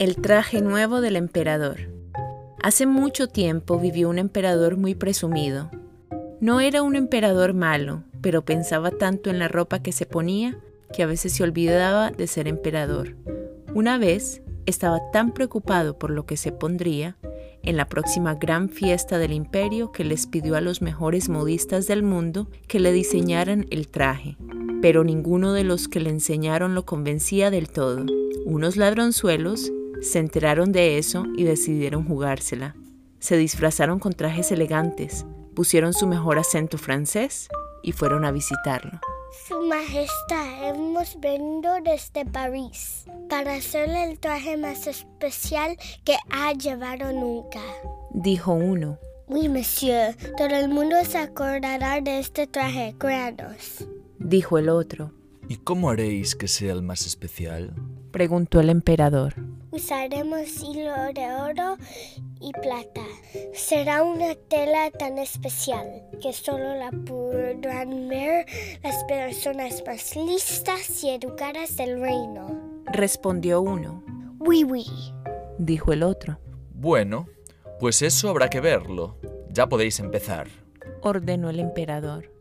El traje nuevo del emperador. Hace mucho tiempo vivió un emperador muy presumido. No era un emperador malo, pero pensaba tanto en la ropa que se ponía que a veces se olvidaba de ser emperador. Una vez estaba tan preocupado por lo que se pondría en la próxima gran fiesta del imperio que les pidió a los mejores modistas del mundo que le diseñaran el traje, pero ninguno de los que le enseñaron lo convencía del todo. Unos ladronzuelos se enteraron de eso y decidieron jugársela. Se disfrazaron con trajes elegantes, pusieron su mejor acento francés y fueron a visitarlo. Su Majestad, hemos venido desde París para hacerle el traje más especial que ha llevado nunca. Dijo uno. Oui, monsieur, todo el mundo se acordará de este traje, créanos. Dijo el otro. ¿Y cómo haréis que sea el más especial? Preguntó el emperador. Usaremos hilo de oro y plata. Será una tela tan especial que solo la podrán ver las personas más listas y educadas del reino. Respondió uno. Oui, oui. Dijo el otro. Bueno, pues eso habrá que verlo. Ya podéis empezar. Ordenó el emperador.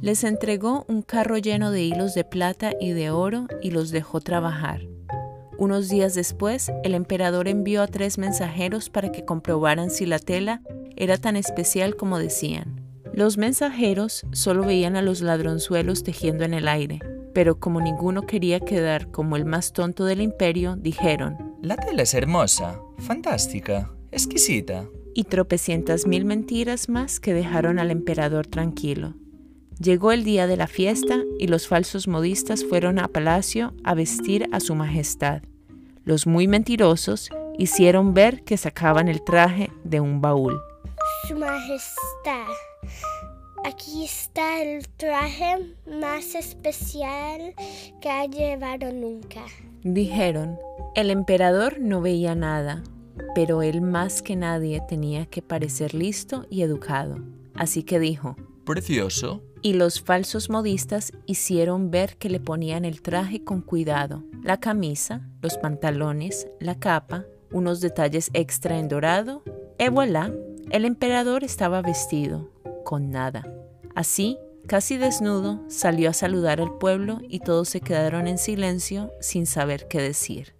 Les entregó un carro lleno de hilos de plata y de oro y los dejó trabajar. Unos días después, el emperador envió a tres mensajeros para que comprobaran si la tela era tan especial como decían. Los mensajeros solo veían a los ladronzuelos tejiendo en el aire, pero como ninguno quería quedar como el más tonto del imperio, dijeron, La tela es hermosa, fantástica, exquisita. y tropecientas mil mentiras más que dejaron al emperador tranquilo. Llegó el día de la fiesta y los falsos modistas fueron a palacio a vestir a su majestad. Los muy mentirosos hicieron ver que sacaban el traje de un baúl. Su Majestad, aquí está el traje más especial que ha llevado nunca. Dijeron, el emperador no veía nada, pero él más que nadie tenía que parecer listo y educado. Así que dijo, Precioso. Y los falsos modistas hicieron ver que le ponían el traje con cuidado, la camisa, los pantalones, la capa, unos detalles extra en dorado, et voilà, el emperador estaba vestido, con nada. Así, casi desnudo, salió a saludar al pueblo y todos se quedaron en silencio sin saber qué decir.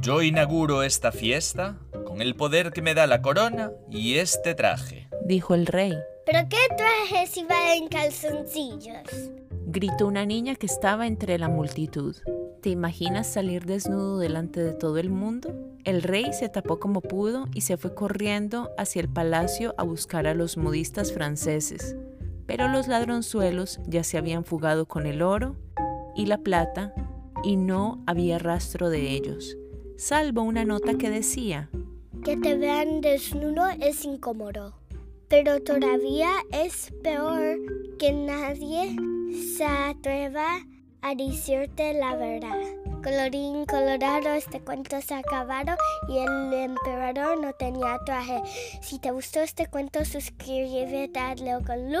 Yo inauguro esta fiesta con el poder que me da la corona y este traje. Dijo el rey. ¿Pero qué traje si va en calzoncillos? Gritó una niña que estaba entre la multitud. ¿Te imaginas salir desnudo delante de todo el mundo? El rey se tapó como pudo y se fue corriendo hacia el palacio a buscar a los modistas franceses. Pero los ladronzuelos ya se habían fugado con el oro y la plata y no había rastro de ellos, salvo una nota que decía, Que te vean desnudo es incómodo. Pero todavía es peor que nadie se atreva a decirte la verdad. Colorín colorado, este cuento se ha acabado y el emperador no tenía traje. Si te gustó este cuento, suscríbete a Leo con.